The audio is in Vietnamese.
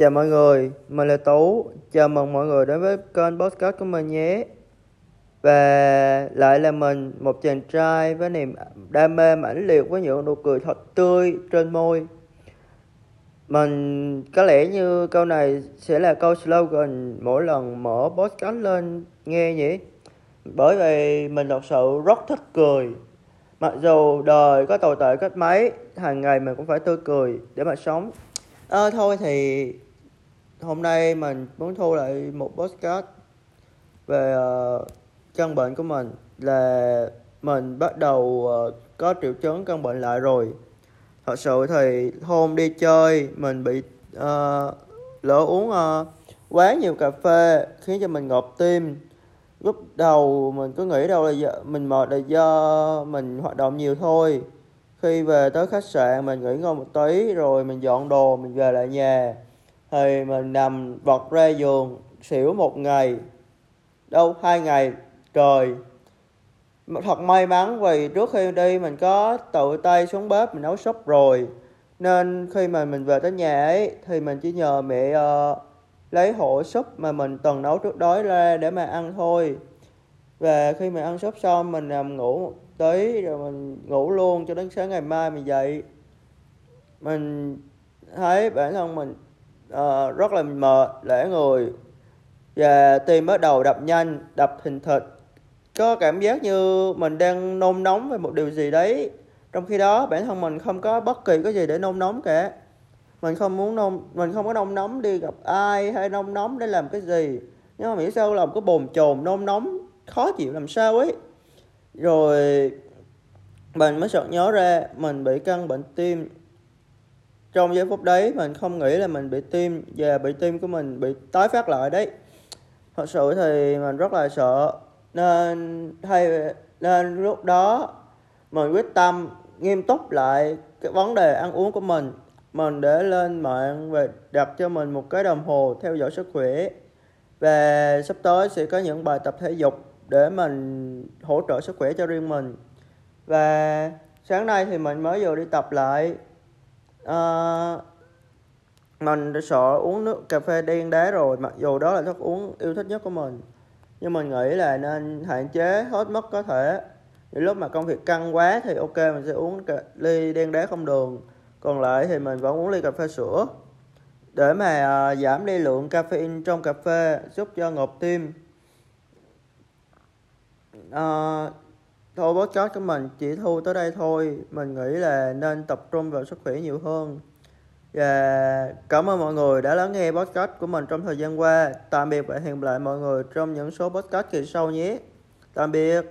Chào mọi người, mình là Tú. Chào mừng mọi người đến với kênh podcast của mình nhé. Và lại là mình, một chàng trai với niềm đam mê mãnh liệt với những nụ cười thật tươi trên môi. Mình có lẽ như câu này sẽ là câu slogan mỗi lần mở podcast lên nghe nhỉ. Bởi vì mình thật sự rất thích cười. Mặc dù đời có tồi tệ cách mấy, hàng ngày mình cũng phải tươi cười để mà sống. Ờ thôi thì hôm nay mình muốn thu lại một podcast về uh, căn bệnh của mình. Là mình bắt đầu uh, có triệu chứng căn bệnh lại rồi. Thật sự thì hôm đi chơi mình bị uh, lỡ uống uh, quá nhiều cà phê khiến cho mình ngộp tim. Lúc đầu mình cứ nghĩ đâu là do, mình mệt là do mình hoạt động nhiều thôi. Khi về tới khách sạn mình nghỉ ngơi một tí rồi mình dọn đồ mình về lại nhà thì mình nằm bọt ra giường xỉu một ngày. Đâu hai ngày? Trời thật may mắn vì trước khi đi mình có tự tay xuống bếp mình nấu súp rồi. Nên khi mà mình về tới nhà ấy thì mình chỉ nhờ mẹ uh, lấy hộ súp mà mình từng nấu trước đó ra để mà ăn thôi. Và khi mà ăn súp xong mình nằm ngủ một tí rồi mình ngủ luôn cho đến sáng ngày mai mình dậy. Mình thấy bản thân mình uh, rất là mệt lẻ người. Và tim bắt đầu đập nhanh đập thình thịch có cảm giác như mình đang nôn nóng về một điều gì đấy. Trong khi đó bản thân mình không có bất kỳ cái gì để nôn nóng cả. Mình không muốn nôn mình không có nôn nóng đi gặp ai hay nôn nóng để làm cái gì. Nhưng mà nghĩ sao lòng cứ bồn chồn nôn nóng khó chịu làm sao ấy. Rồi mình mới sợt nhớ ra mình bị căn bệnh tim trong giây phút đấy, mình không nghĩ là mình bị tim, và bị tim của mình bị tái phát lại đấy. Thật sự thì mình rất là sợ. Nên thay, nên lúc đó mình quyết tâm nghiêm túc lại cái vấn đề ăn uống của mình. Mình để lên mạng và đặt cho mình một cái đồng hồ theo dõi sức khỏe. Và sắp tới sẽ có những bài tập thể dục để mình hỗ trợ sức khỏe cho riêng mình. Và sáng nay thì mình mới vừa đi tập lại uh, mình sợ uống nước cà phê đen đá rồi mặc dù đó là thức uống yêu thích nhất của mình. Nhưng mình nghĩ là nên hạn chế hết mức có thể. Những lúc mà công việc căng quá thì ok mình sẽ uống cà, ly đen đá không đường. Còn lại thì mình vẫn uống ly cà phê sữa. Để mà uh, giảm đi lượng caffeine trong cà phê giúp cho ngộp tim. Uh, thôi podcast của mình chỉ thu tới đây thôi. Mình nghĩ là nên tập trung vào sức khỏe nhiều hơn. Và cảm ơn mọi người đã lắng nghe podcast của mình trong thời gian qua. Tạm biệt và hẹn gặp lại mọi người trong những số podcast kỳ sau nhé. Tạm biệt.